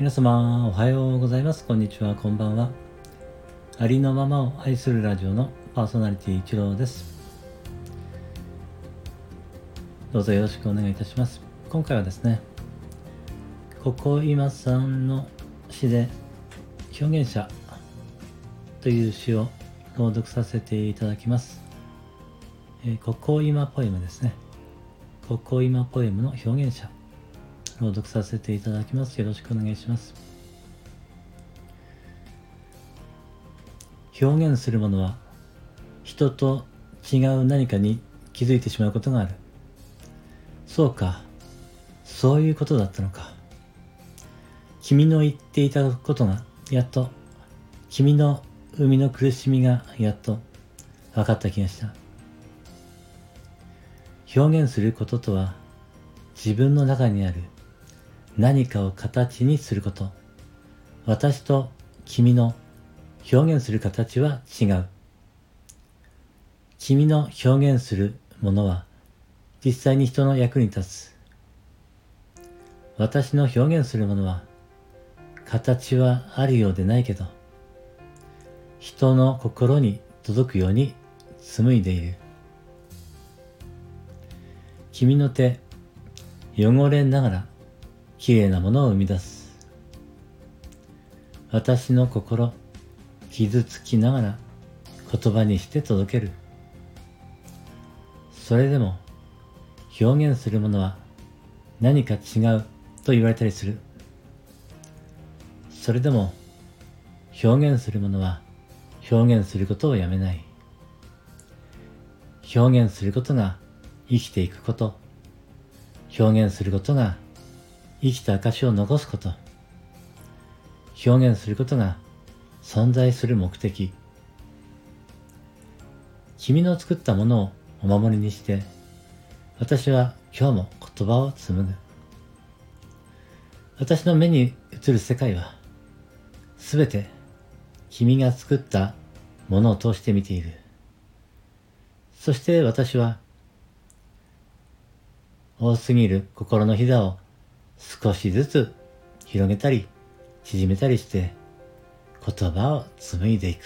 皆様おはようございます。こんにちは。こんばんは。ありのままを愛するラジオのパーソナリティ一郎です。どうぞよろしくお願いいたします。今回はですねここ今さんの詩で表現者という詩を朗読させていただきます、えー、ここ今ポエムですね。ここ今ポエムの表現者。朗読させていただきます。よろしくお願いします。表現するものは人と違う何かに気づいてしまうことがある。そうか。そういうことだったのか。君の言っていたことがやっと、君の生みの苦しみがやっと分かった気がした。表現することとは自分の中にある何かを形にすること。私と君の表現する形は違う。君の表現するものは実際に人の役に立つ。私の表現するものは形はあるようでないけど、人の心に届くように紡いでいる。君の手、汚れながら綺麗なものを生み出す。私の心、傷つきながら言葉にして届ける。それでも表現するものは何か違うと言われたりする。それでも表現するものは表現することをやめない。表現することが生きていくこと。表現することが生きた証を残すこと、表現することが存在する目的、君の作ったものをお守りにして、私は今日も言葉を紡ぐ。私の目に映る世界は、すべて君が作ったものを通して見ている。そして私は、多すぎる心のひだを少しずつ広げたり縮めたりして言葉を紡いでいく。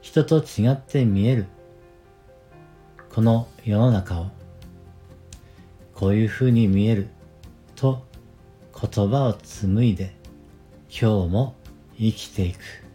人と違って見えるこの世の中をこういうふうに見えると言葉を紡いで今日も生きていく。